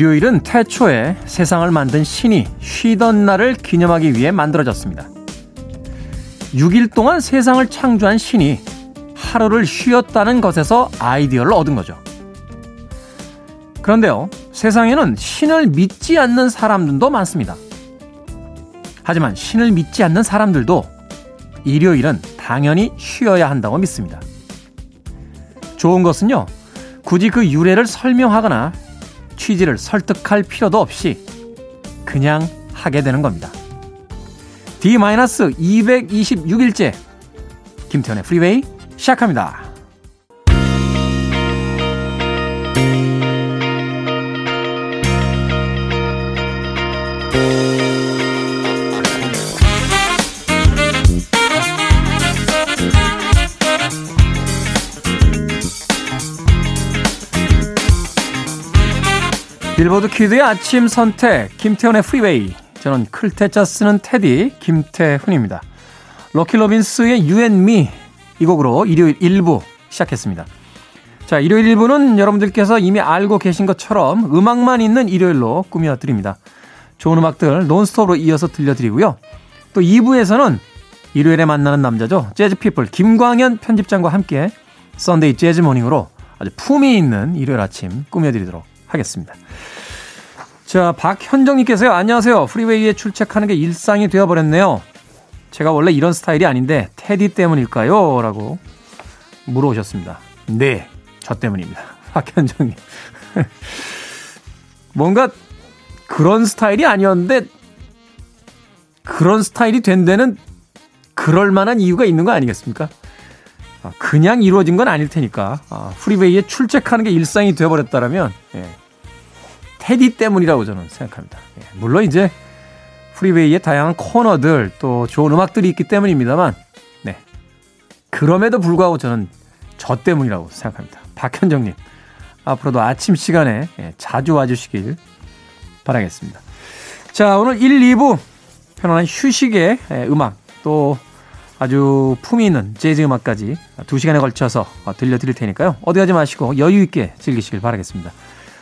일요일은 태초에 세상을 만든 신이 쉬던 날을 기념하기 위해 만들어졌습니다. 6일 동안 세상을 창조한 신이 하루를 쉬었다는 것에서 아이디어를 얻은 거죠. 그런데요, 세상에는 신을 믿지 않는 사람들도 많습니다. 하지만 신을 믿지 않는 사람들도 일요일은 당연히 쉬어야 한다고 믿습니다. 좋은 것은요, 굳이 그 유래를 설명하거나 취지를 설득할 필요도 없이 그냥 하게 되는 겁니다. D-226일째 김태현의 프리웨이 시작합니다. 빌보드 kid의 아침 선택 김태훈의 프리웨이 저는 클 태 자 쓰는 테디 김태훈입니다. 로키 로빈스의 You and Me 이 곡으로 일요일 1부 시작했습니다. 자, 일요일 1부는 여러분들께서 이미 알고 계신 것처럼 음악만 있는 일요일로 꾸며드립니다. 좋은 음악들 논스톱으로 이어서 들려드리고요. 또 2부에서는 일요일에 만나는 남자죠. 재즈피플 김광현 편집장과 함께 Sunday Jazz Morning으로 아주 품위 있는 일요일 아침 꾸며드리도록 하겠습니다. 자, 박현정님께서요. 안녕하세요. 프리웨이에 출첵하는 게 일상이 되어버렸네요. 제가 원래 이런 스타일이 아닌데 테디 때문일까요? 라고 물어오셨습니다. 네, 저 때문입니다. 박현정님. 뭔가 그런 스타일이 아니었는데 그런 스타일이 된 데는 그럴 만한 이유가 있는 거 아니겠습니까? 아, 그냥 이루어진 건 아닐 테니까 아, 프리웨이에 출첵하는 게 일상이 되어버렸다라면 예, 테디 때문이라고 저는 생각합니다. 예, 물론 이제 프리웨이의 다양한 코너들 또 좋은 음악들이 있기 때문입니다만 네 그럼에도 불구하고 저는 저 때문이라고 생각합니다. 박현정님 앞으로도 아침 시간에 예, 자주 와주시길 바라겠습니다. 자 오늘 1, 2부 편안한 휴식의 예, 음악 또 아주 품위 있는 재즈 음악까지 2시간에 걸쳐서 들려드릴 테니까요. 어디 가지 마시고 여유 있게 즐기시길 바라겠습니다.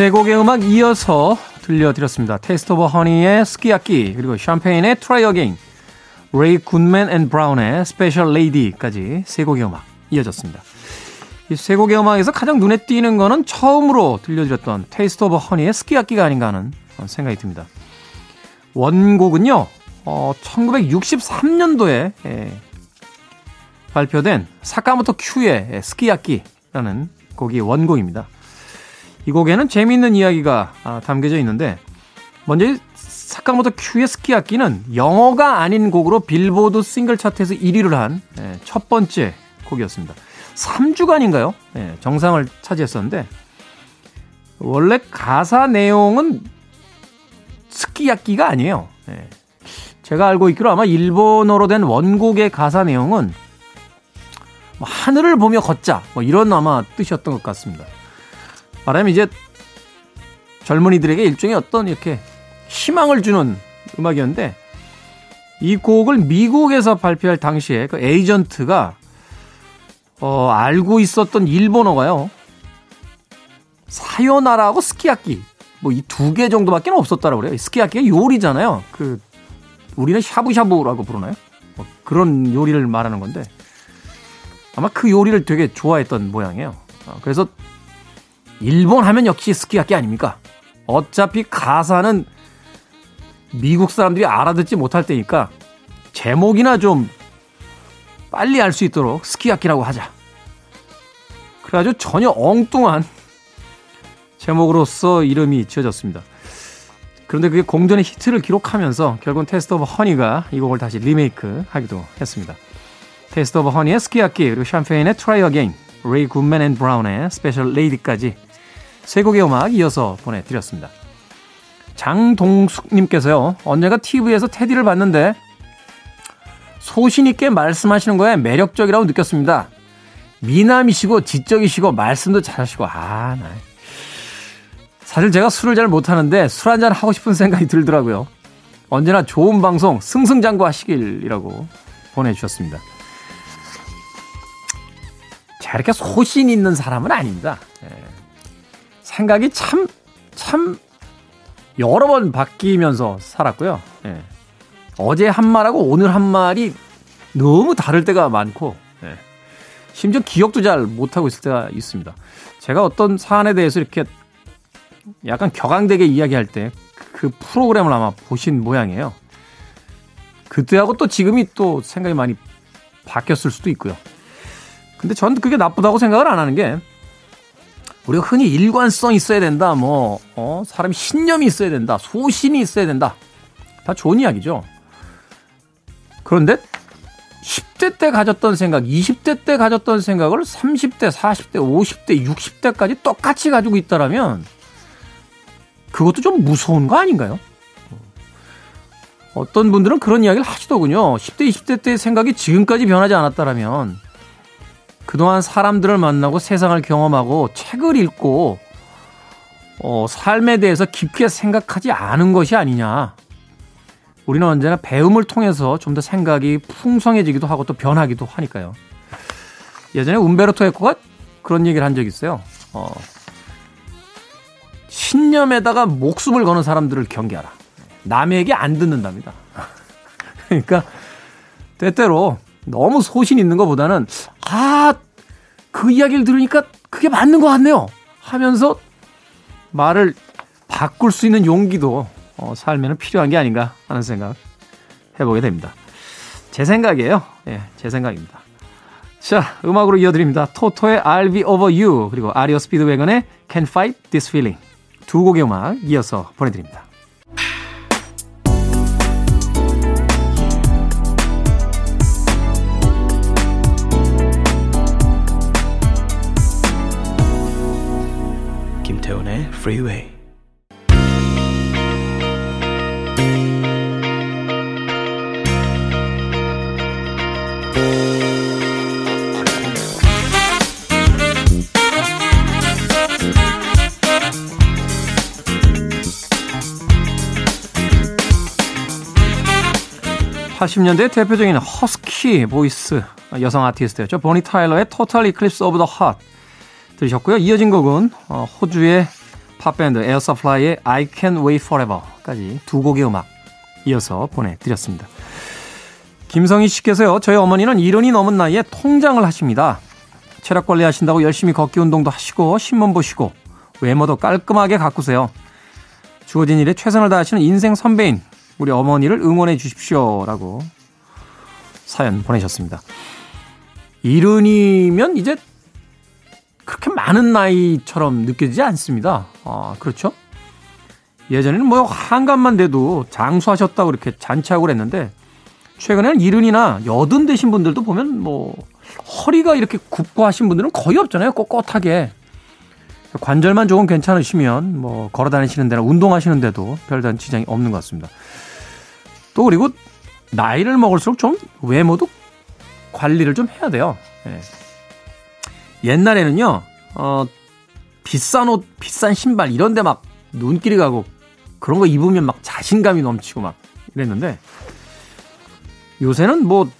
세 곡의 음악 이어서 들려드렸습니다. Taste of Honey의 스키야키 그리고 샴페인의 Try Again 레이 굿맨 앤 브라운의 Special Lady까지 세 곡의 음악 이어졌습니다. 이 세 곡의 음악에서 가장 눈에 띄는 거는 처음으로 들려드렸던 Taste of Honey의 스키야키가 아닌가 하는 생각이 듭니다. 원곡은요, 어, 1963년도에 예, 발표된 사카모토 큐의 스키야키라는 곡이 원곡입니다. 이 곡에는 재미있는 이야기가 아, 담겨져 있는데 먼저 사카모토 큐의 스키야키는 영어가 아닌 곡으로 빌보드 싱글 차트에서 1위를 한첫 예, 번째 곡이었습니다. 3주간인가요? 예, 정상을 차지했었는데 원래 가사 내용은 스키야키가 아니에요. 예. 제가 알고 있기로 아마 일본어로 된 원곡의 가사 내용은 뭐 하늘을 보며 걷자 뭐 이런 아마 뜻이었던 것 같습니다. 말하면 이제 젊은이들에게 일종의 어떤 이렇게 희망을 주는 음악이었는데 이 곡을 미국에서 발표할 당시에 그 에이전트가 어, 알고 있었던 일본어가요. 사요나라하고 스키야키 뭐 이 두 개 정도밖에 없었다라고 그래요. 스키야키가 요리잖아요. 그 우리는 샤브샤브라고 부르나요? 뭐 그런 요리를 말하는 건데 아마 그 요리를 되게 좋아했던 모양이에요. 어, 그래서 일본 하면 역시 스키야키 아닙니까? 어차피 가사는 미국 사람들이 알아듣지 못할 때니까 제목이나 좀 빨리 알 수 있도록 스키야키라고 하자. 그래가지고 전혀 엉뚱한 제목으로서 이름이 지어졌습니다. 그런데 그게 공전의 히트를 기록하면서 결국은 Taste of Honey가 이 곡을 다시 리메이크 하기도 했습니다. Taste of Honey의 스키야키 그리고 샴페인의 Try Again 레이 굿맨 앤 브라운의 Special Lady까지 세 곡의 음악 이어서 보내드렸습니다. 장동숙님께서요. 언제가 TV에서 테디를 봤는데 소신 있게 말씀하시는 거에 매력적이라고 느꼈습니다. 미남이시고 지적이시고 말씀도 잘하시고 아, 나 사실 제가 술을 잘 못하는데 술 한잔 하고 싶은 생각이 들더라고요. 언제나 좋은 방송 승승장구 하시길이라고 보내주셨습니다. 자, 이렇게 소신 있는 사람은 아닙니다. 예. 생각이 참, 참, 여러 번 바뀌면서 살았고요. 예. 어제 한 말하고 오늘 한 말이 너무 다를 때가 많고, 예. 심지어 기억도 잘 못하고 있을 때가 있습니다. 제가 어떤 사안에 대해서 이렇게 약간 격앙되게 이야기할 때 그 프로그램을 아마 보신 모양이에요. 그때하고 또 지금이 또 생각이 많이 바뀌었을 수도 있고요. 근데 전 그게 나쁘다고 생각을 안 하는 게 우리가 흔히 일관성 있어야 된다, 뭐, 어, 사람이 신념이 있어야 된다, 소신이 있어야 된다. 다 좋은 이야기죠. 그런데 10대 때 가졌던 생각, 20대 때 가졌던 생각을 30대, 40대, 50대, 60대까지 똑같이 가지고 있다라면 그것도 좀 무서운 거 아닌가요? 어떤 분들은 그런 이야기를 하시더군요. 10대, 20대 때 생각이 지금까지 변하지 않았다라면 그동안 사람들을 만나고 세상을 경험하고 책을 읽고 어, 삶에 대해서 깊게 생각하지 않은 것이 아니냐. 우리는 언제나 배움을 통해서 좀 더 생각이 풍성해지기도 하고 또 변하기도 하니까요. 예전에 움베르토 에코가 그런 얘기를 한 적이 있어요. 어, 신념에다가 목숨을 거는 사람들을 경계하라. 남에게 안 듣는답니다. 그러니까 때때로 너무 소신 있는 것보다는 아, 그 이야기를 들으니까 그게 맞는 것 같네요. 하면서 말을 바꿀 수 있는 용기도 어, 삶에는 필요한 게 아닌가 하는 생각 해보게 됩니다. 제 생각이에요. 예, 제 생각입니다. 자, 음악으로 이어드립니다. 토토의 I'll be over you 그리고 아리오 스피드웨건의 Can Fight This Feeling 두 곡의 음악 이어서 보내드립니다. 김태훈의 Freeway 80년대 대표적인 허스키 보이스 여성 아티스트였죠. 보니 타일러의 Total Eclipse of the Heart 들으셨고요. 이어진 곡은 어, 호주의 팝밴드 에어서플라이의 I Can Wait Forever까지 두 곡의 음악 이어서 보내드렸습니다. 김성희 씨께서요. 저희 어머니는 일흔이 넘은 나이에 통장을 하십니다. 체력 관리 하신다고 열심히 걷기 운동도 하시고 신문 보시고 외모도 깔끔하게 가꾸세요. 주어진 일에 최선을 다하시는 인생 선배인 우리 어머니를 응원해 주십시오라고 사연 보내셨습니다. 이른이면 이제 그렇게 많은 나이처럼 느껴지지 않습니다. 아, 그렇죠? 예전에는 뭐 한간만 돼도 장수하셨다고 이렇게 잔치하고 그랬는데 최근에는 이른이나 여든 되신 분들도 보면 뭐 허리가 이렇게 굽고 하신 분들은 거의 없잖아요. 꼿꼿하게. 관절만 조금 괜찮으시면 뭐 걸어 다니시는 데나 운동하시는 데도 별다른 지장이 없는 것 같습니다. 또 그리고 나이를 먹을수록 좀 외모도 관리를 좀 해야 돼요. 예. 옛날에는요, 어, 비싼 옷, 비싼 신발 이런 데 막 눈길이 가고 그런 거 입으면 막 자신감이 넘치고 막 이랬는데 요새는 뭐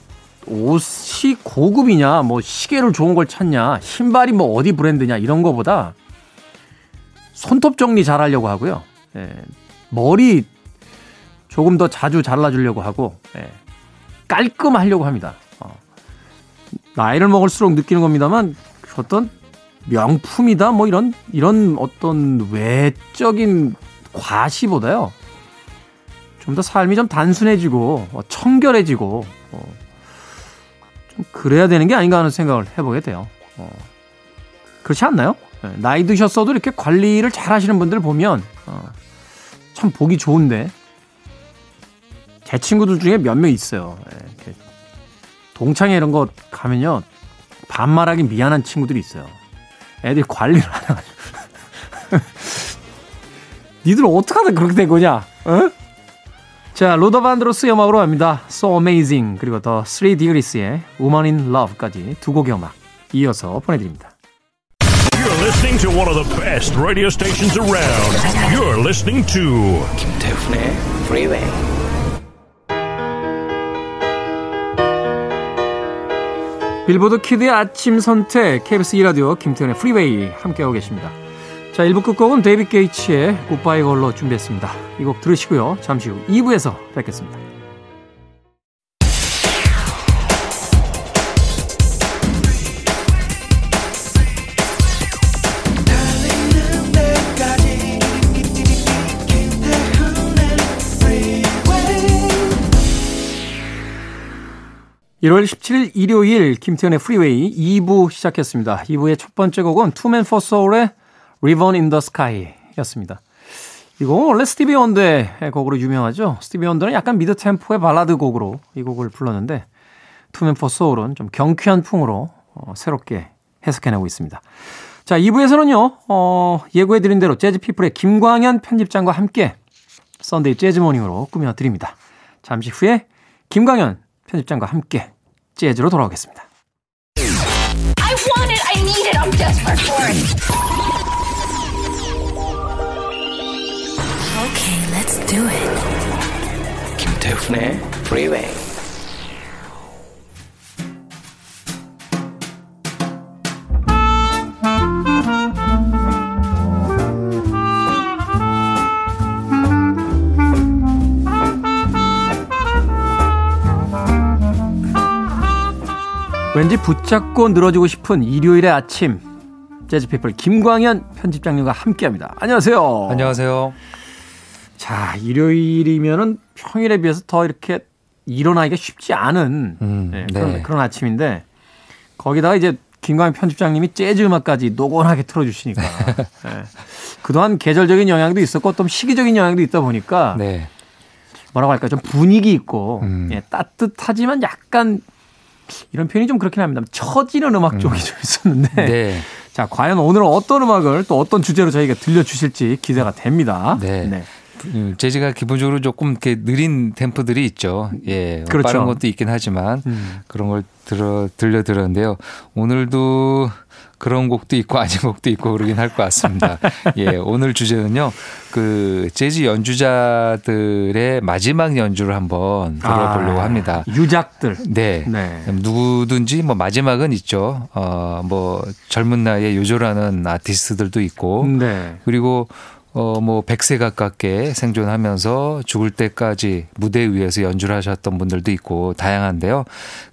옷이 고급이냐, 뭐 시계를 좋은 걸 찾냐, 신발이 뭐 어디 브랜드냐 이런 거보다 손톱 정리 잘 하려고 하고요. 예, 머리 조금 더 자주 잘라주려고 하고 예, 깔끔하려고 합니다. 어, 나이를 먹을수록 느끼는 겁니다만 어떤 명품이다 뭐 이런 이런 어떤 외적인 과시보다요 좀 더 삶이 좀 단순해지고 어, 청결해지고 어, 좀 그래야 되는 게 아닌가 하는 생각을 해보게 돼요. 어, 그렇지 않나요? 예, 나이 드셨어도 이렇게 관리를 잘 하시는 분들 보면 어, 참 보기 좋은데 제 친구들 중에 몇 명 있어요. 예, 동창회 이런 거 가면요. 반말하기 미안한 친구들이 있어요. 애들이 관리를 안 해가지고. 니들 어떡하다 그렇게 된 거냐? 어? 자, 로더 반드로스 음악으로 갑니다. So Amazing 그리고 더 3 Degrees의 Woman in Love까지 두 곡의 음악 이어서 보내드립니다. You're listening to one of the best radio stations around. You're listening to 김태훈의 Freeway. 빌보드 키드의 아침 선택 KBS 2라디오 김태훈의 Freeway 함께하고 계십니다. 자, 1부 끝곡은 데이비드 게이츠의 Goodbye Girl로 준비했습니다. 이 곡 들으시고요. 잠시 후 2부에서 뵙겠습니다. 1월 17일 일요일 김태훈의 Freeway 2부 시작했습니다. 2부의 첫 번째 곡은 투맨 포 소울의 Ribbon in the Sky 였습니다. 이 곡은 원래 스티비 원더의 곡으로 유명하죠. 스티비 원더는 약간 mid tempo의 발라드 곡으로 이 곡을 불렀는데 투맨 포 소울은 좀 경쾌한 풍으로 어, 새롭게 해석해내고 있습니다. 자, 2부에서는요, 어, 예고해드린 대로 재즈피플의 김광현 편집장과 함께 Sunday Jazz Morning으로 꾸며드립니다. 잠시 후에 김광현 편집장과 함께 재즈로 돌아오겠습니다. I want it. I need it. I'm desperate for it. Okay, let's do it. 김태훈의 Freeway. 왠지 붙잡고 늘어지고 싶은 일요일의 아침. 재즈피플 김광현 편집장님과 함께합니다. 안녕하세요. 안녕하세요. 자, 일요일이면은 평일에 비해서 더 이렇게 일어나기가 쉽지 않은 음, 네, 그런, 네. 그런 아침인데 거기다가 이제 김광현 편집장님이 재즈 음악까지 노곤하게 틀어주시니까 네. 그동안 계절적인 영향도 있었고 또 시기적인 영향도 있다 보니까 네. 뭐라고 할까 좀 분위기 있고 음. 예, 따뜻하지만 약간 이런 표현이 좀 그렇긴 합니다. 처지는 음악 쪽이 좀 있었는데 네. 자 과연 오늘은 어떤 음악을 또 어떤 주제로 저희가 들려주실지 기대가 됩니다. 네. 음, 재즈가 기본적으로 조금 이렇게 느린 템포들이 있죠. 예. 그렇죠. 빠른 것도 있긴 하지만 음. 그런 걸 들어 들려 들었는데요. 오늘도 그런 곡도 있고 아닌 곡도 있고 그러긴 할 것 같습니다. 예, 오늘 주제는요. 그 재즈 연주자들의 마지막 연주를 한번 들어보려고 아, 합니다. 유작들. 네. 네. 누구든지 뭐 마지막은 있죠. 어, 뭐 젊은 나이에 요절하는 아티스트들도 있고 네. 그리고 어, 뭐 100세 가깝게 생존하면서 죽을 때까지 무대 위에서 연주를 하셨던 분들도 있고 다양한데요.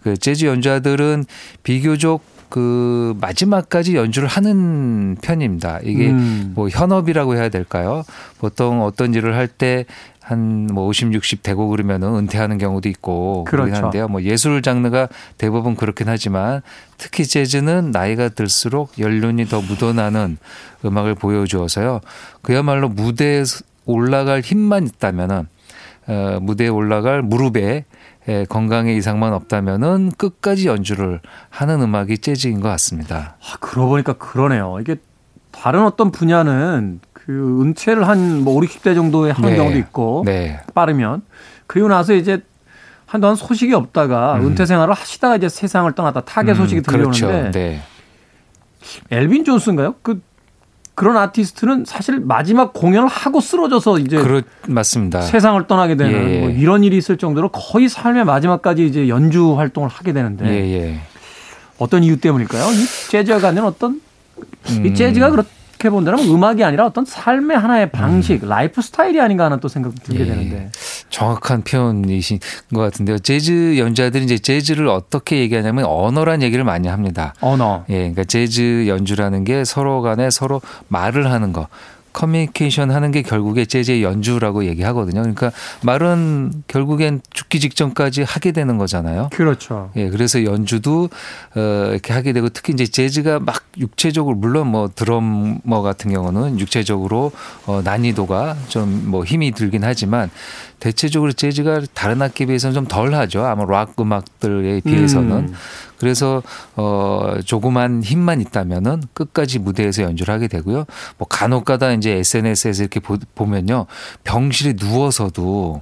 그 재즈 연주자들은 비교적 그 마지막까지 연주를 하는 편입니다. 이게 음. 뭐 현업이라고 해야 될까요? 보통 어떤 일을 할 때 한뭐 50, 60 되고 그러면은 은퇴하는 경우도 있고 그러긴 그렇죠. 한데요. 뭐 예술 장르가 대부분 그렇긴 하지만 특히 재즈는 나이가 들수록 연륜이 더 묻어나는 음악을 보여주어서요. 그야말로 무대에 올라갈 힘만 있다면은 어, 무대에 올라갈 무릎에 에, 건강에 이상만 없다면은 끝까지 연주를 하는 음악이 재즈인 것 같습니다. 아, 그러고 보니까 그러네요. 이게 다른 어떤 분야는 그 은퇴를 한 뭐 5, 60대 정도에 하는 네. 경우도 있고 네. 빠르면 그리고 나서 이제 한동안 소식이 없다가 음. 은퇴 생활을 하시다가 이제 세상을 떠났다 타계 소식이 음, 들려오는데 그렇죠. 네. 엘빈 존스인가요? 그 그런 아티스트는 사실 마지막 공연을 하고 쓰러져서 이제 그렇 맞습니다. 세상을 떠나게 되는 예, 예. 뭐 이런 일이 있을 정도로 거의 삶의 마지막까지 이제 연주 활동을 하게 되는데 예, 예. 어떤 이유 때문일까요? 이 재즈가 갖는 어떤 이 음. 재즈가 그렇 게 본다면 음악이 아니라 어떤 삶의 하나의 방식, 라이프 스타일이 아닌가 하는 또 생각이 들게 음. 예. 되는데. 정확한 표현이신 것 같은데요. 재즈 연주자들이 이제 재즈를 어떻게 얘기하냐면 언어란 얘기를 많이 합니다. 언어. 예, 그러니까 재즈 연주라는 게 서로 간에 서로 말을 하는 거. 커뮤니케이션 하는 게 결국에 재즈의 연주라고 얘기하거든요. 그러니까 말은 결국엔 죽기 직전까지 하게 되는 거잖아요. 그렇죠. 예, 그래서 연주도 어 이렇게 하게 되고 특히 이제 재즈가 막 육체적으로 물론 뭐 드러머 같은 경우는 육체적으로 어 난이도가 좀 뭐 힘이 들긴 하지만 대체적으로 재즈가 다른 악기에 비해서는 좀 덜하죠. 아마 락 음악들에 비해서는. 음. 그래서 어 조그만 힘만 있다면은 끝까지 무대에서 연주를 하게 되고요. 뭐 간혹가다 이제 SNS에서 이렇게 보, 보면요. 병실에 누워서도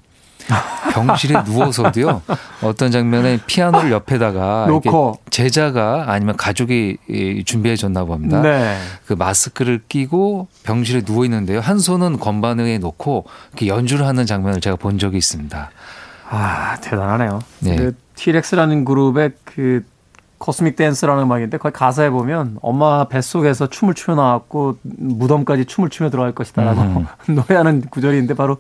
병실에 누워서도요. 어떤 장면에 피아노를 옆에다가 놓고. 제자가 아니면 가족이 이, 준비해 줬나 봅니다. 네. 그 마스크를 끼고 병실에 누워 있는데요. 한 손은 건반에 놓고 이렇게 연주를 하는 장면을 제가 본 적이 있습니다. 아, 대단하네요. 네. 그 티렉스라는 그룹의 그 코스믹 댄스라는 음악인데 거기 가사에 보면 엄마 뱃속에서 춤을 추며 나왔고 무덤까지 춤을 추며 들어갈 것이다라고 음. 노래하는 구절인데 바로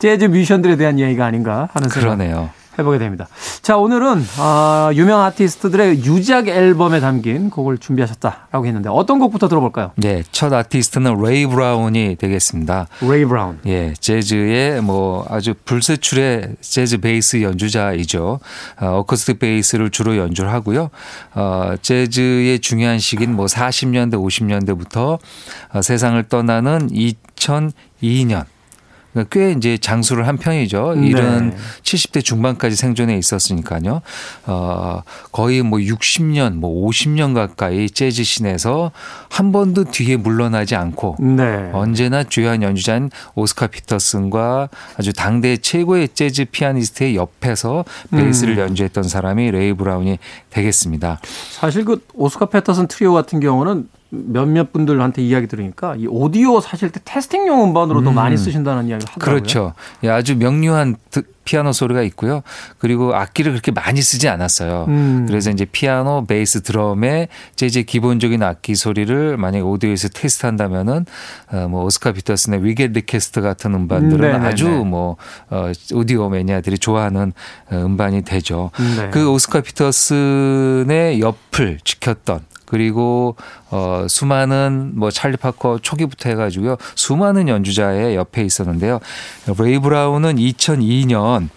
재즈 뮤지션들에 대한 이야기가 아닌가 하는 생각 그러네요. 해보게 됩니다. 자, 오늘은 아, 유명 아티스트들의 유작 앨범에 담긴 곡을 준비하셨다라고 했는데 어떤 곡부터 들어볼까요? 네, 첫 아티스트는 레이 브라운이 되겠습니다. 레이 브라운. 예, 재즈의 뭐 아주 불세출의 재즈 베이스 연주자이죠. 어, 어쿠스틱 베이스를 주로 연주를 하고요. 어, 재즈의 중요한 시기는 뭐 40년대, 50년대부터 어, 세상을 떠나는 2002년. 꽤 이제 장수를 한 편이죠. 네. 일흔 70대 중반까지 생존해 있었으니까요. 어, 거의 뭐 60년, 뭐 50년 가까이 재즈 scene에서 한 번도 뒤에 물러나지 않고 네. 언제나 주요한 연주자인 오스카 피터슨과 아주 당대 최고의 재즈 피아니스트의 옆에서 베이스를 음. 연주했던 사람이 레이 브라운이 되겠습니다. 사실 그 오스카 피터슨 트리오 같은 경우는 몇몇 분들한테 이야기 들으니까 이 오디오 사실 때 testing용 음반으로도 많이 쓰신다는 이야기를 하더라고요. 그렇죠. 예, 아주 명료한 드- 피아노 소리가 있고요. 그리고 악기를 그렇게 많이 쓰지 않았어요. 음. 그래서 이제 피아노, 베이스, 드럼의 재즈 기본적인 악기 소리를 만약에 오디오에서 테스트한다면은 어, 뭐 오스카 피터슨의 We Get Requests 같은 음반들은 음, 네네네. 아주 뭐 어, 오디오 매니아들이 좋아하는 어, 음반이 되죠. 네. 그 오스카 피터슨의 옆을 지켰던 그리고 어 수많은 뭐 찰리 파커 초기부터 해가지고요 수많은 연주자의 옆에 있었는데요 레이 브라운은 2002년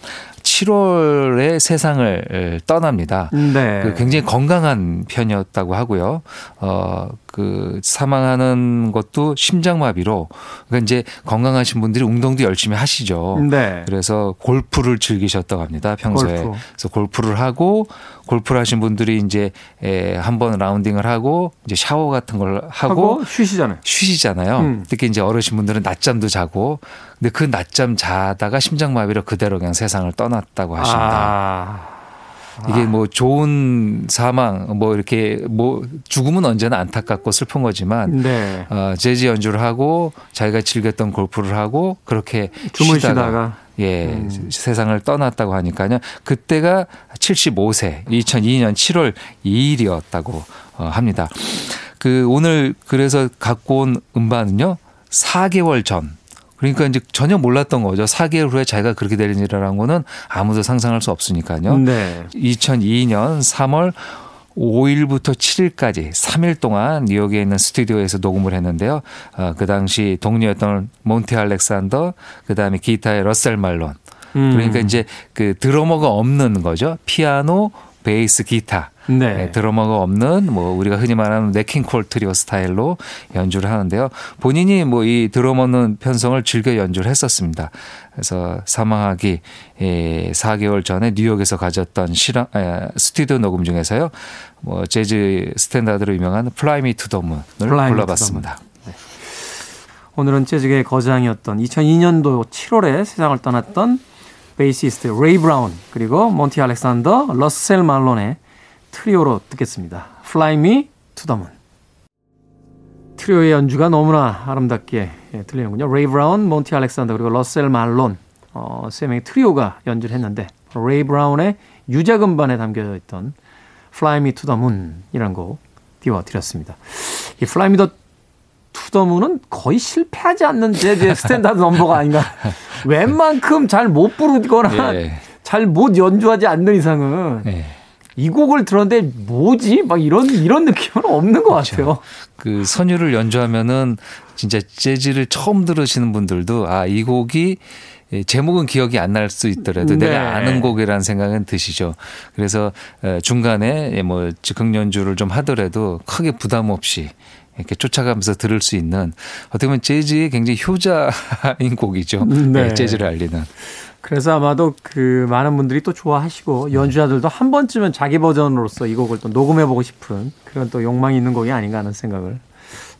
7월에 세상을 떠납니다. 네. 그 굉장히 건강한 편이었다고 하고요. 어, 그 사망하는 것도 심장마비로 그러니까 이제 건강하신 분들이 운동도 열심히 하시죠. 네. 그래서 골프를 즐기셨다고 합니다. 평소에. 골프. 그래서 골프를 하고 골프를 하신 분들이 이제 에, 한번 라운딩을 하고 이제 샤워 같은 걸 하고, 하고 쉬시잖아요. 쉬시잖아요. 음. 특히 이제 어르신분들은 낮잠도 자고 근데 그 낮잠 자다가 심장마비로 그대로 그냥 세상을 떠났다고 하십니다. 아. 이게 뭐 좋은 사망 뭐 이렇게 뭐 죽음은 언제나 안타깝고 슬픈 거지만 네. 어, 재즈 연주를 하고 자기가 즐겼던 골프를 하고 그렇게 주무시다가. 쉬다가 예 음. 세상을 떠났다고 하니까요. 그때가 75세 2002년 7월 2일이었다고 어, 합니다. 그 오늘 그래서 갖고 온 음반은요 4개월 전. 그러니까 이제 전혀 몰랐던 거죠. 4개월 후에 자기가 그렇게 되리라는 거는 아무도 상상할 수 없으니까요. 네. 2002년 3월 5일부터 7일까지 3일 동안 뉴욕에 있는 스튜디오에서 녹음을 했는데요. 어, 그 당시 동료였던 몬티 알렉산더, 그 다음에 기타의 러셀 말론. 음. 그러니까 이제 그 드러머가 없는 거죠. 피아노, 베이스, 기타. 네. 네, 드러머가 없는 뭐 우리가 흔히 말하는 냇 킹 콜 트리오 스타일로 연주를 하는데요. 본인이 뭐 이 드러머 없는 편성을 즐겨 연주를 했었습니다. 그래서 사망하기 예, 4개월 전에 뉴욕에서 가졌던 실황, 에, 스튜디오 녹음 중에서요. 뭐 재즈 스탠다드로 유명한 Fly Me to the Moon을 불러봤습니다. 오늘은 재즈계의 거장이었던 2002년도 7월에 세상을 떠났던 베이시스트 레이 브라운 그리고 몬티 알렉산더, 러셀 말론의 트리오로 듣겠습니다. Fly Me to the Moon. 트리오의 연주가 너무나 아름답게 예, 들리는군요. 레이 브라운, 몬티 알렉산더 그리고 러셀 말론 어, 세 명의 트리오가 연주를 했는데 레이 브라운의 유작 음반에 담겨 있던 Fly Me to the Moon이라는 곡 띄워드렸습니다. 이 Fly Me to the Moon은 거의 실패하지 않는 재즈의 스탠다드 넘버가 아닌가. 웬만큼 잘 못 부르거나 예. 잘못 연주하지 않는 이상은 예. 이 곡을 들었는데 뭐지? 막 이런 이런 느낌은 없는 것 같아요. 그 선율을 연주하면은 진짜 재즈를 처음 들으시는 분들도 아 이 곡이 예, 제목은 기억이 안 날 수 있더라도 네. 내가 아는 곡이라는 생각은 드시죠. 그래서 어, 중간에 뭐 즉흥 연주를 좀 하더라도 크게 부담 없이 이렇게 쫓아가면서 들을 수 있는 어떻게 보면 재즈의 굉장히 효자인 곡이죠. 네. 네, 재즈를 알리는. 그래서 아마도 그 많은 분들이 또 좋아하시고 연주자들도 한 번쯤은 자기 버전으로서 이 곡을 또 녹음해보고 싶은 그런 또 욕망이 있는 곡이 아닌가 하는 생각을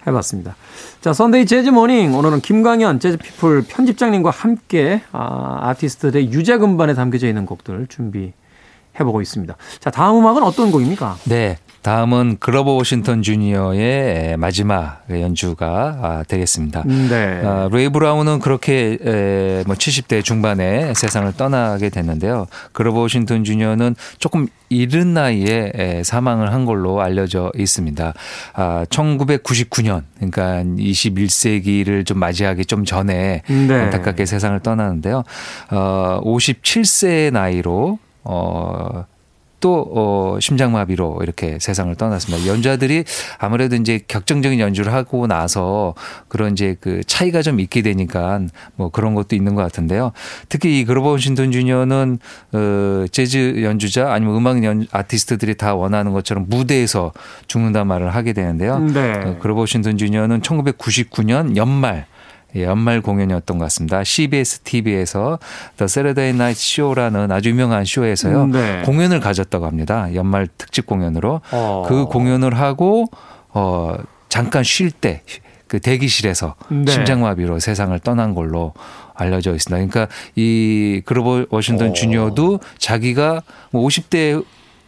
해봤습니다. 자, Sunday Jazz Morning. 오늘은 김광현 재즈피플 편집장님과 함께 아, 아티스트들의 유작 음반에 담겨져 있는 곡들 준비해보고 있습니다. 자, 다음 음악은 어떤 곡입니까? 네. 다음은 그로버 워싱턴 주니어의 마지막 연주가 아, 되겠습니다. 네. 아, 레이 브라운은 그렇게 에, 뭐 70대 중반에 세상을 떠나게 됐는데요. 그로버 워싱턴 주니어는 조금 이른 나이에 에, 사망을 한 걸로 알려져 있습니다. 아, 1999년, 그러니까 21세기를 좀 맞이하기 좀 전에 네. 안타깝게 세상을 떠나는데요. 어, 57세의 나이로 어, 또 어, 심장마비로 이렇게 세상을 떠났습니다. 연주자들이 아무래도 이제 격정적인 연주를 하고 나서 그런 이제 그 차이가 좀 있게 되니까 뭐 그런 것도 있는 것 같은데요. 특히 이 그로버 워싱턴 주니어는 어, 재즈 연주자 아니면 음악 연 아티스트들이 다 원하는 것처럼 무대에서 죽는단 말을 하게 되는데요. 네. 어, 그로버 워싱턴 주니어는 1999년 연말 예, 연말 공연이었던 것 같습니다. CBS TV에서 The Saturday Night Show라는 아주 유명한 쇼에서요. 음, 네. 공연을 가졌다고 합니다. 연말 특집 공연으로. 어. 그 공연을 하고 어 잠깐 쉴 때 그 대기실에서 네. 심장마비로 세상을 떠난 걸로 알려져 있습니다. 그러니까 이 그로버 워싱턴 어. 주니어도 자기가 뭐 50대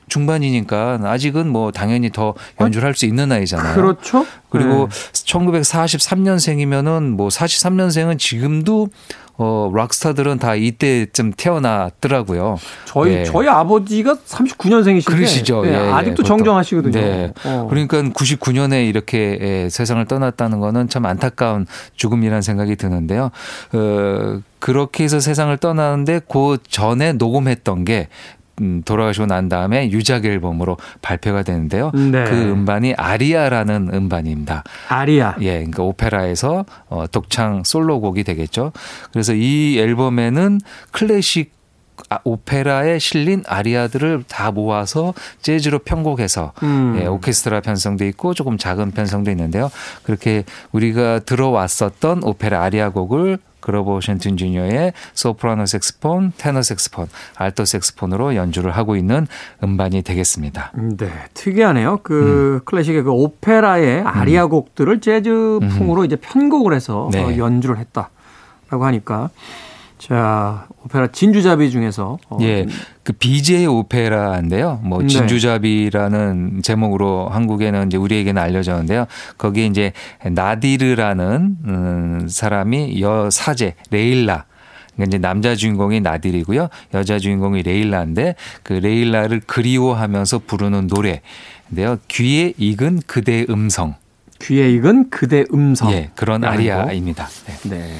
중반이니까 아직은 뭐 당연히 더 연주를 할 수 있는 나이잖아요. 그렇죠. 그리고 네. 1943년생이면은 뭐 43년생은 지금도 어 락스타들은 다 이때쯤 태어났더라고요. 저희 예. 저희 아버지가 39년생이신데 그러시죠. 예, 예, 아직도 보통. 정정하시거든요. 네. 어. 그러니까 99년에 이렇게 예, 세상을 떠났다는 거는 참 안타까운 죽음이라는 생각이 드는데요. 어, 그렇게 해서 세상을 떠나는데 그 전에 녹음했던 게 음, 돌아가시고 난 다음에 유작 앨범으로 발표가 되는데요. 네. 그 음반이 아리아라는 음반입니다. 아리아. 예, 그러니까 오페라에서 어, 독창 솔로곡이 되겠죠. 그래서 이 앨범에는 클래식 아, 오페라에 실린 아리아들을 다 모아서 재즈로 편곡해서 음. 예, 오케스트라 편성도 있고 조금 작은 편성도 있는데요. 그렇게 우리가 들어왔었던 오페라 아리아 곡을 그로버 워싱턴 주니어의 소프라노 색스폰, 테너 색스폰, 알토 색스폰으로 연주를 하고 있는 음반이 되겠습니다. 네, 특이하네요. 그 클래식의 그 오페라의 아리아 곡들을 재즈풍으로 이제 편곡을 해서 네. 어, 연주를 했다라고 하니까 자 오페라 진주잡이 중에서 어, 예, 그 BJ 오페라인데요. 뭐 네. 진주잡이라는 제목으로 한국에는 이제 우리에게는 알려졌는데요. 거기에 이제 나디르라는 음, 사람이 여사제 레일라 그러니까 이제 남자 주인공이 나딜이고요. 여자 주인공이 레일라인데 그 레일라를 그리워하면서 부르는 노래인데요. 귀에 익은 그대의 음성. 귀에 익은 그대 음성. 예, 그런 아리아입니다. 네. 네.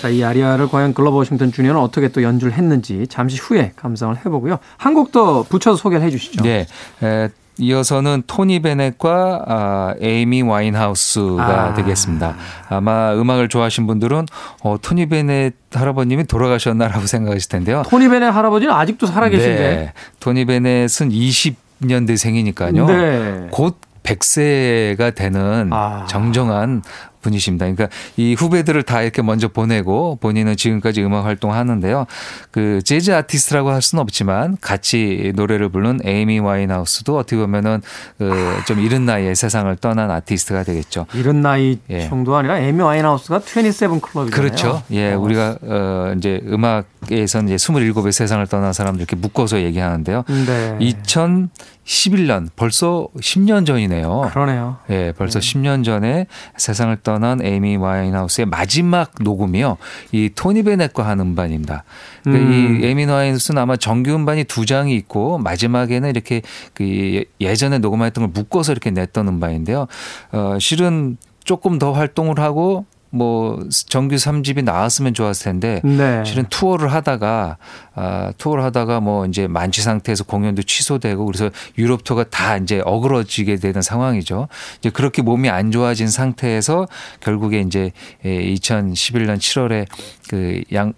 자, 이 아리아를 과연 그로버 워싱턴 주니어는 어떻게 또 연주를 했는지 잠시 후에 감상을 해보고요. 한 곡 더 붙여서 소개를 해주시죠. 네. 에, 이어서는 토니 베넷과 아, 에이미 와인하우스가 아. 되겠습니다. 아마 음악을 좋아하신 분들은 어, 토니 베넷 할아버님이 돌아가셨나라고 생각하실 텐데요. 토니 베넷 할아버지는 아직도 살아계신데. 네. 토니 베넷은 20년대생이니까요. 네. 곧 100세가 되는 아. 정정한 분이십니다. 그러니까 이 후배들을 다 이렇게 먼저 보내고 본인은 지금까지 음악 활동하는데요. 그 재즈 아티스트라고 할 수는 없지만 같이 노래를 부른 에이미 와인하우스도 어떻게 보면은 그좀 이른 나이에 세상을 떠난 아티스트가 되겠죠. 이런 나이 예. 정도 아니라 에미 와인하우스가 27 클럽이잖아요. 그렇죠. 예, 어. 우리가 어 이제 음악에서는 이제 27의 세상을 떠난 사람들 이렇게 묶어서 얘기하는데요. 네. 2011년 벌써 10년 전이네요. 그러네요. 예, 벌써 10년 전에 세상을 떠난 에이미 와인하우스의 마지막 녹음이요. 이 토니 베넷과 한 음반입니다. 그러니까 음. 이 에이미 와인하우스는 아마 정규 음반이 두 장이 있고 마지막에는 이렇게 그 예전에 녹음했던 걸 묶어서 이렇게 냈던 음반인데요. 어, 실은 조금 더 활동을 하고 뭐 정규 3집이 나왔으면 좋았을 텐데 네. 실은 투어를 하다가 아, 투어를 하다가 뭐 이제 만취 상태에서 공연도 취소되고 그래서 유럽 투어가 다 이제 어그러지게 되는 상황이죠. 이제 그렇게 몸이 안 좋아진 상태에서 결국에 이제 2011년 7월에 그양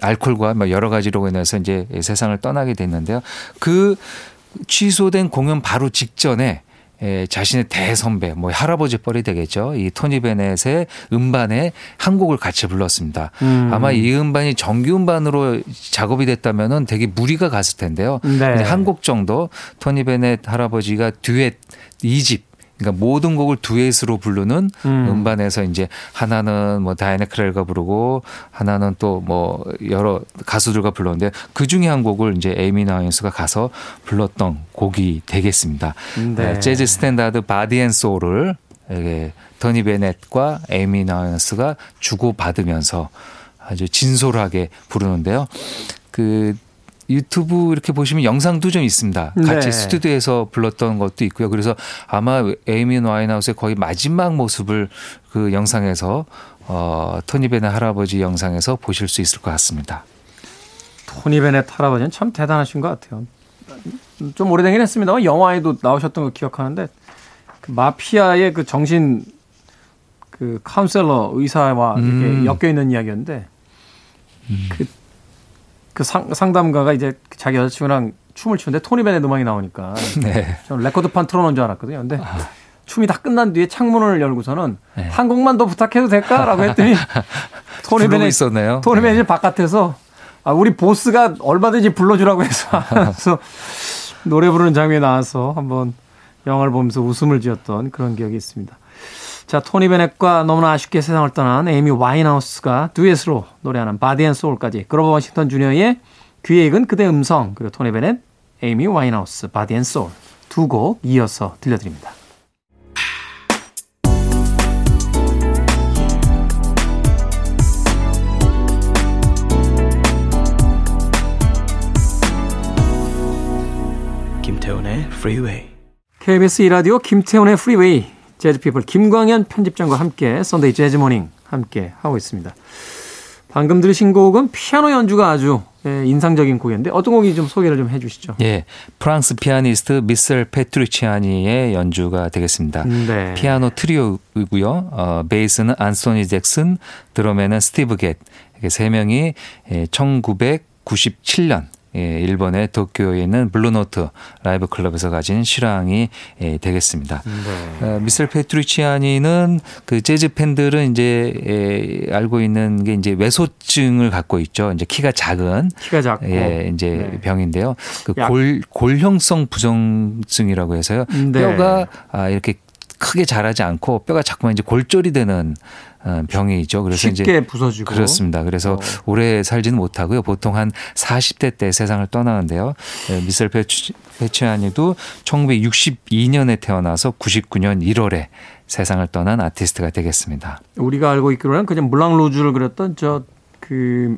알코올과 뭐 여러 가지로 인해서 이제 세상을 떠나게 됐는데요. 그 취소된 공연 바로 직전에 에, 자신의 대선배, 뭐 할아버지 뻘이 되겠죠. 이 토니 베넷의 음반에 한 곡을 같이 불렀습니다. 음. 아마 이 음반이 정규 음반으로 작업이 됐다면은 되게 무리가 갔을 텐데요. 네. 한곡 정도 토니 베넷 할아버지가 듀엣 2집 그러니까 모든 곡을 듀엣으로 부르는 음. 음. 반에서 이제 하나는 뭐 다이애나 크롤과 부르고 하나는 또 뭐 여러 가수들과 불렀는데 그 중에 한 곡을 이제 에이미 와인하우스가 가서 불렀던 곡이 되겠습니다. 네. 네, 재즈 스탠다드 Body and Soul을 이게 토니 베넷과 에이미 와인하우스가 주고 받으면서 아주 진솔하게 부르는데요. 그 유튜브 이렇게 보시면 영상도 좀 있습니다. 같이 네. 스튜디오에서 불렀던 것도 있고요. 그래서 아마 에이미 와인하우스의 거의 마지막 모습을 그 영상에서 어, 토니 베넷 할아버지 영상에서 보실 수 있을 것 같습니다. 토니 베넷 할아버지는 참 대단하신 것 같아요. 좀 오래되긴 했습니다만 영화에도 나오셨던 거 기억하는데 그 마피아의 그 정신 그 카운셀러 의사와 음. 이렇게 엮여 있는 이야기였는데 그, 그 상, 상담가가 이제 자기 여자친구랑 춤을 추는데 토니 베넷 음악이 나오니까 네. 저는 레코드판 틀어놓은 줄 알았거든요. 근데 춤이 다 끝난 뒤에 창문을 열고서는 네. 한 곡만 더 부탁해도 될까라고 했더니 토니 부르고 베넷 있었네요. 토니 네. 바깥에서 아, 우리 보스가 얼마든지 불러주라고 해서 하면서 노래 부르는 장면이 나와서 한번 영화를 보면서 웃음을 지었던 그런 기억이 있습니다. 자, 토니 베넷과 너무나 아쉽게 세상을 떠난 에이미 와인하우스가 듀엣으로 노래하는 Body and Soul까지 그로버 워싱턴 주니어의 귀에 익은 그대 음성 그리고 토니 베넷, 에이미 와인하우스, Body and Soul 두 곡 이어서 들려드립니다. 김태훈의 Freeway. KBS 이라디오 김태훈의 프리웨이 재즈피플 김광현 편집장과 함께 Sunday Jazz Morning 함께 하고 있습니다. 방금 들으신 곡은 피아노 연주가 아주 예, 인상적인 곡이었는데 어떤 곡이 좀 소개를 좀 해주시죠. 예, 프랑스 피아니스트 미셀 페트리치아니의 연주가 되겠습니다. 네. 피아노 트리오이고요. 어, 베이스는 안소니 잭슨, 드럼에는 스티브 갯. 이렇게 세 명이 예, 1997년 예, 일본의 도쿄에 있는 블루노트 라이브 클럽에서 가진 실황이 예, 되겠습니다. 네. 어, 미셀 페트리치아니는 그 재즈 팬들은 이제 에, 알고 있는 게 이제 왜소증을 갖고 있죠. 이제 키가 작은 키가 작고 예, 이제 네. 병인데요. 그 약- 골, 골형성 부전증이라고 해서요. 네. 뼈가 아, 이렇게 크게 자라지 않고 뼈가 자꾸만 이제 골절이 되는 어, 병이죠. 그래서 이제 쉽게 부서지고 그렇습니다. 그래서 어. 오래 살지는 못하고요. 보통 한 40대 때 세상을 떠나는데요. 예, 미셀 페치- 페치아니도 1962년에 태어나서 99년 1월에 세상을 떠난 아티스트가 되겠습니다. 우리가 알고 있기로는 그냥 물랑 루즈를 그렸던 저 그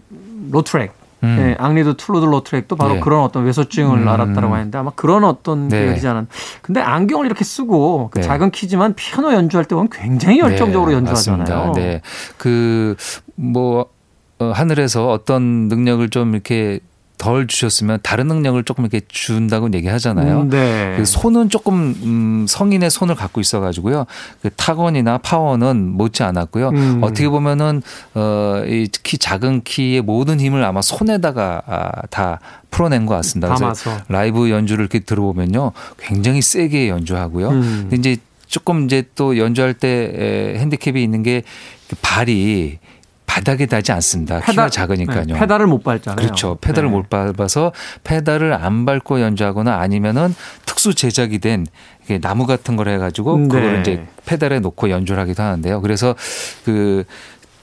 로트렉 음. 네, 앙리 드 툴루즈 로트렉도 바로 예. 그런 어떤 왜소증을 음. 앓았다고 하는데 아마 그런 어떤 네. 않은. 근데 안경을 이렇게 쓰고 그 네. 작은 키지만 피아노 연주할 때 보면 굉장히 열정적으로 네, 연주하잖아요. 맞습니다. 네. 그, 뭐, 어, 하늘에서 어떤 능력을 좀 이렇게 덜 주셨으면 다른 능력을 조금 이렇게 준다고 얘기하잖아요. 음, 네. 그 손은 조금 음, 성인의 손을 갖고 있어가지고요. 그 타건이나 파워는 못지 않았고요. 음. 어떻게 보면은 어 이키 작은 키의 모든 힘을 아마 손에다가 아, 다 풀어낸 것 같습니다. 그래서 담아서. 라이브 연주를 이렇게 들어보면요, 굉장히 세게 연주하고요. 음. 근데 이제 조금 이제 또 연주할 때 에, 핸디캡이 있는 게그 발이 바닥에 닿지 않습니다. 키가 작으니까요. 네, 페달을 못 밟잖아요. 그렇죠. 페달을 네. 못 밟아서 페달을 안 밟고 연주하거나 아니면은 특수 제작이 된 이게 나무 같은 걸 해가지고 네. 그걸 이제 페달에 놓고 연주를 하기도 하는데요. 그래서 그,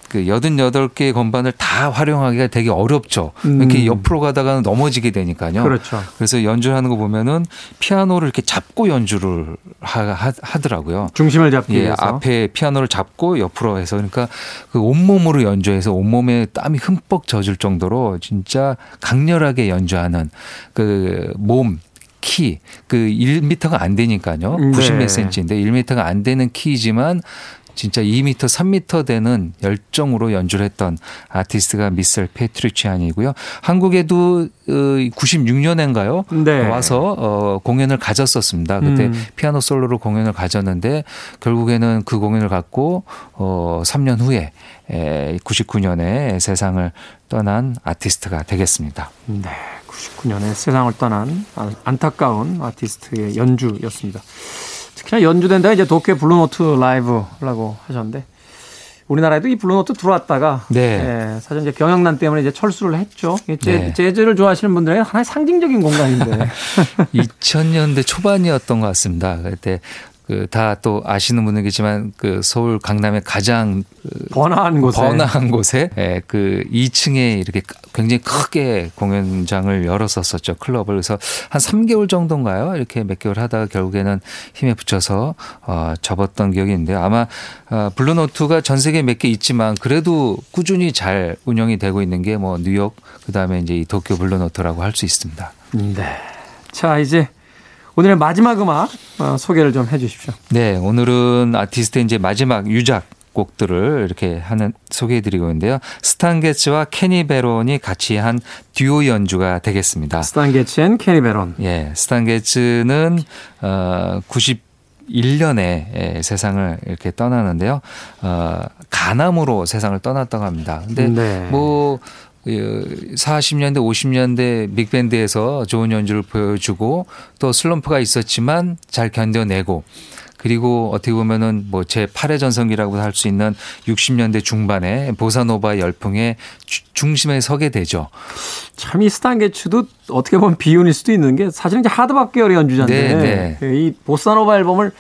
그 여든 여덟 개의 건반을 다 활용하기가 되게 어렵죠. 음. 이렇게 옆으로 가다가 넘어지게 되니까요. 그렇죠. 그래서 연주하는 거 보면은 피아노를 이렇게 잡고 연주를 하, 더라고요 중심을 잡기 예, 위해서. 앞에 피아노를 잡고 옆으로 해서 그러니까 그 온몸으로 연주해서 온몸에 땀이 흠뻑 젖을 정도로 진짜 강렬하게 연주하는 그 몸, 키, 그 1미터가 안 되니까요. 네. 90몇 센치인데 1미터가 안 되는 키이지만 진짜 2m, 3m 되는 열정으로 연주를 했던 아티스트가 미셀 페트리치안이고요. 한국에도 96년인가요? 네. 와서 어, 공연을 가졌었습니다. 그때 음. 피아노 솔로로 공연을 가졌는데 결국에는 그 공연을 갖고 어, 3년 후에 에, 99년에 세상을 떠난 아티스트가 되겠습니다. 네, 99년에 세상을 떠난 아- 안타까운 아티스트의 연주였습니다. 특히나 연주된 데가 이제 도쿄 블루노트 라이브라고 하셨는데 우리나라에도 이 블루노트 들어왔다가 네. 예, 사실 이제 경영난 때문에 이제 철수를 했죠. 재, 네. 재즈를 좋아하시는 분들에게 하나의 상징적인 공간인데 2000년대 초반이었던 것 같습니다. 그때 그 다 또 아시는 분들이겠지만 그 서울 강남의 가장 그 번화한 곳에 번화한 곳에 예, 그 2층에 이렇게 굉장히 크게 공연장을 열었었었죠 클럽을 그래서 한 3개월 정도인가요 이렇게 몇 개월 하다가 결국에는 힘에 부쳐서 어, 접었던 기억이 있는데요 아마 어, 블루노트가 전 세계에 몇개 있지만 그래도 꾸준히 잘 운영이 되고 있는 게 뭐 뉴욕 그다음에 이제 이 도쿄 블루노트라고 할 수 있습니다. 네. 자 이제 오늘의 마지막 음악 어, 소개를 좀 해주십시오. 네, 오늘은 아티스트의 이제 마지막 유작 곡들을 이렇게 하는 소개해드리고 있는데요. 스탄 게츠와 케니 베론이 같이 한 듀오 연주가 되겠습니다. 스탄 게츠 and 케니 베론. 예, 스탄 게츠는 어 91년에 세상을 이렇게 떠나는데요. 어 가남으로 세상을 떠났다고 합니다. 근데 네. 뭐 40년대, 50년대 빅밴드에서 좋은 연주를 보여주고 또 슬럼프가 있었지만 잘 견뎌내고 그리고 어떻게 보면은 뭐 제 8회 전성기라고 할 수 있는 60년대 중반에 보사노바 열풍의 주- 중심에 서게 되죠. 참 이 스탄 게츠도 어떻게 보면 비운일 수도 있는 게 사실은 이제 하드박 계열의 연주자인데 네, 이 보사노바 앨범을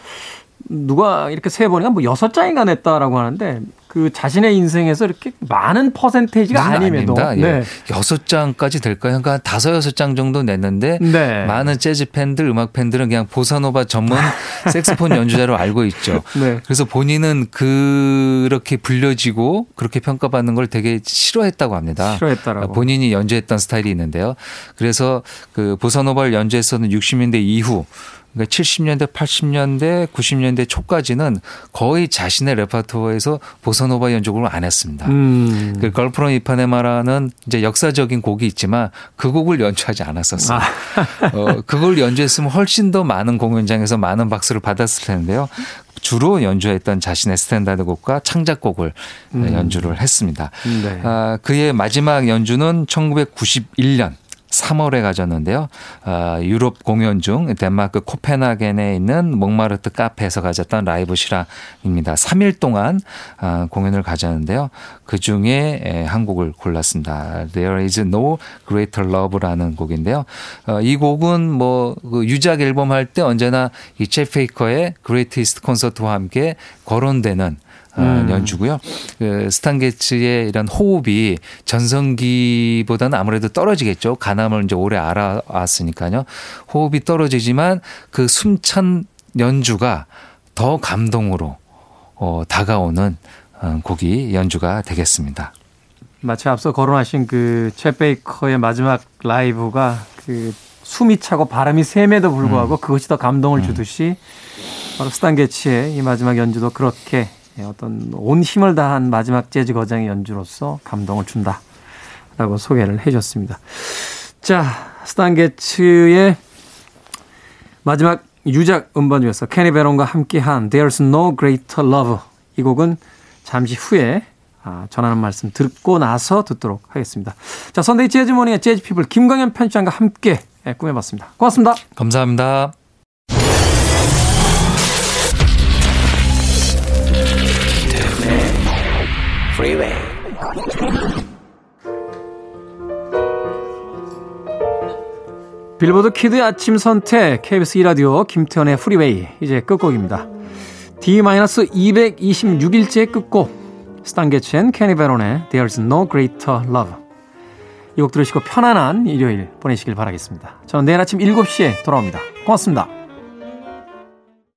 누가 이렇게 세 보니까 뭐 여섯 장인가 냈다라고 하는데 그 자신의 인생에서 이렇게 많은 퍼센테이지가 는 아님에도. 예. 네. 여섯 장까지 될까요? 그러니까 다섯 여섯 장 정도 냈는데 네. 많은 재즈 팬들, 음악 팬들은 그냥 보사노바 전문 색소폰 연주자로 알고 있죠. 네. 그래서 본인은 그렇게 불려지고 그렇게 평가받는 걸 되게 싫어했다고 합니다. 싫어했다라고. 본인이 연주했던 스타일이 있는데요. 그래서 그 보사노바를 연주했었는 60년대 이후 그러니까 70년대, 80년대, 90년대 초까지는 거의 자신의 레파토어에서 보사노바 연주곡을 안 했습니다. 음. 그 Girl from Ipanema라는 이제 역사적인 곡이 있지만 그 곡을 연주하지 않았었어요. 아. 어, 그걸 연주했으면 훨씬 더 많은 공연장에서 많은 박수를 받았을 텐데요. 주로 연주했던 자신의 스탠다드 곡과 창작곡을 연주를 했습니다. 음. 네. 아, 그의 마지막 연주는 1991년 3월에 가졌는데요. 아, 유럽 공연 중 덴마크 코펜하겐에 있는 몽마르트 카페에서 가졌던 라이브 실황입니다. 3일 동안 아, 공연을 가졌는데요. 그 중에 한 곡을 골랐습니다. There is no greater love라는 곡인데요. 어, 이 곡은 뭐그 유작 앨범 할 때 언제나 이제 베이커의 Greatest Concert와 함께 거론되는 어, 음. 연주고요. 그 스탄 게츠의 이런 호흡이 전성기보다는 아무래도 떨어지겠죠. 가남을 이제 오래 알아왔으니까요. 호흡이 떨어지지만 그 숨찬 연주가 더 감동으로 어, 다가오는 어, 곡이 연주가 되겠습니다. 마치 앞서 거론하신 그챗 베이커의 마지막 라이브가 그 숨이 차고 바람이 셈에도 불구하고 그것이 더 감동을 주듯이 바로 스탄 게츠의 이 마지막 연주도 그렇게 어떤 온 힘을 다한 마지막 재즈 거장의 연주로서 감동을 준다라고 소개를 해줬습니다. 자, 스탄 게츠의 마지막 유작 음반 중에서 케니 베론과 함께한 There's No Greater Love 이 곡은 잠시 후에 아, 전하는 말씀 듣고 나서 듣도록 하겠습니다. 자, 선데이 재즈모닝의 재즈피플 김광현 편집장과 함께 예, 꾸며봤습니다. 고맙습니다. 감사합니다. Freeway. 빌보드 키드의 아침 선택 KBS 2라디오 김태현의 프리웨이 이제 끝곡입니다. D-226일째 끝곡 스탄게츠 케니 베론의 There's No Greater Love 이 곡 들으시고 편안한 일요일 보내시길 바라겠습니다. 저는 내일 아침 7시에 돌아옵니다. 고맙습니다.